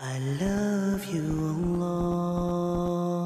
I love you, Allah.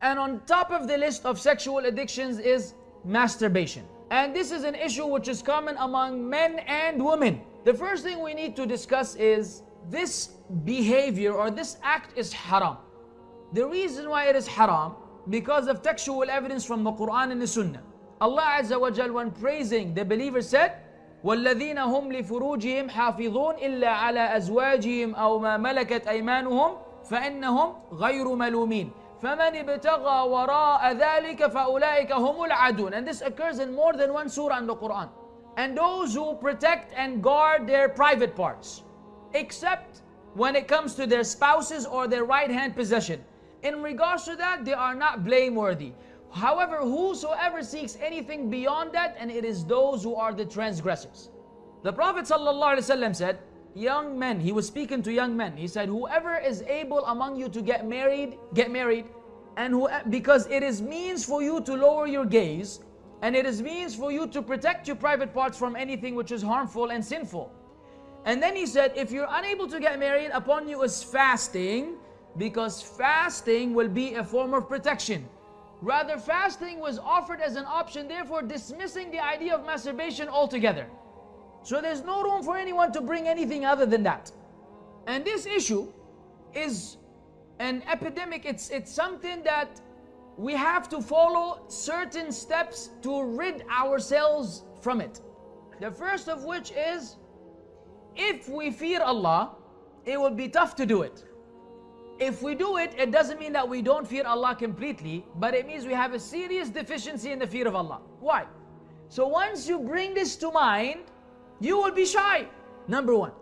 And on top of the list of sexual addictions is masturbation. And this is an issue which is common among men and women. The first thing we need to discuss is this behavior or this act is haram. The reason why it is haram because of textual evidence from the Quran and the Sunnah. Allah Azza wa Jal when praising the believer said, والذين هم لفروجهم حافظون إلا على أزواجهم أو ما ملكت أيمانهم فإنهم غير ملومين فمن ابتغى وراء ذلك فأولئك هم العادون and this occurs in more than one surah in the Quran and those who protect and guard their private parts except when it comes to their spouses or their right hand possession in regards to that they are not blameworthy However, whosoever seeks anything beyond that, and it is those who are the transgressors. The Prophet ﷺ said, Young men, he was speaking to young men. He said, Whoever is able among you to get married, get married, and who because it is means for you to lower your gaze, and it is means for you to protect your private parts from anything which is harmful and sinful. And then he said, if you're unable to get married, upon you is fasting, because fasting will be a form of protection. Rather, fasting was offered as an option, therefore dismissing the idea of masturbation altogether. So there's no room for anyone to bring anything other than that. And this issue is an epidemic. It's, it's something that we have to follow certain steps to rid ourselves from it. The first of which is if we fear Allah, it will be tough to do it. If we do it, it doesn't mean that we don't fear Allah completely, but it means we have a serious deficiency in the fear of Allah. Why? So once you bring this to mind, you will be shy. Number one.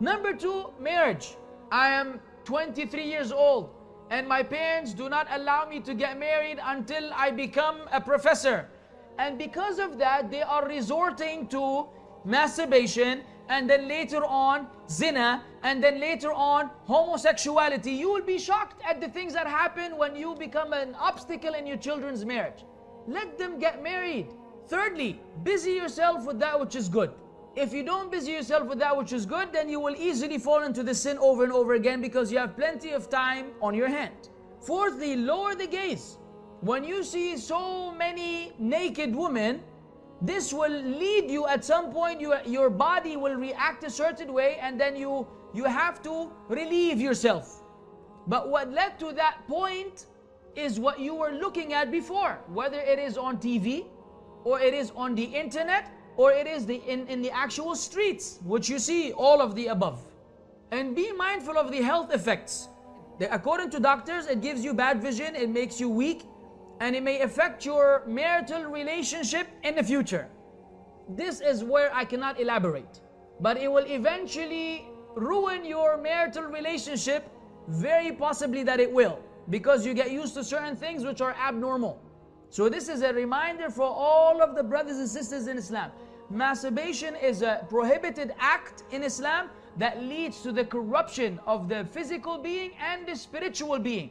Number two, marriage. I am 23 years old and my parents do not allow me to get married until I become a professor. And because of that, they are resorting to masturbation and then later on zina and then later on homosexuality. You will be shocked at the things that happen when you become an obstacle in your children's marriage. Let them get married. Thirdly busy yourself with that which is good. If you don't busy yourself with that which is good then you will easily fall into the sin over and over again because you have plenty of time on your hand. Fourthly lower the gaze. When you see so many naked women this will lead you at some point your, your body will react a certain way and then you you have to relieve yourself. But what led to that point is what you were looking at before whether it is on tv or it is on the internet or it is the in, in the actual streets which you see all of the above. And be mindful of the health effects. According to doctors it gives you bad vision it makes you weak and it may affect your marital relationship in the future. This is where I cannot elaborate. But it will eventually ruin your marital relationship, very possibly that it will, because you get used to certain things which are abnormal. So, this is a reminder for all of the brothers and sisters in Islam. Masturbation is a prohibited act in Islam that leads to the corruption of the physical being and the spiritual being.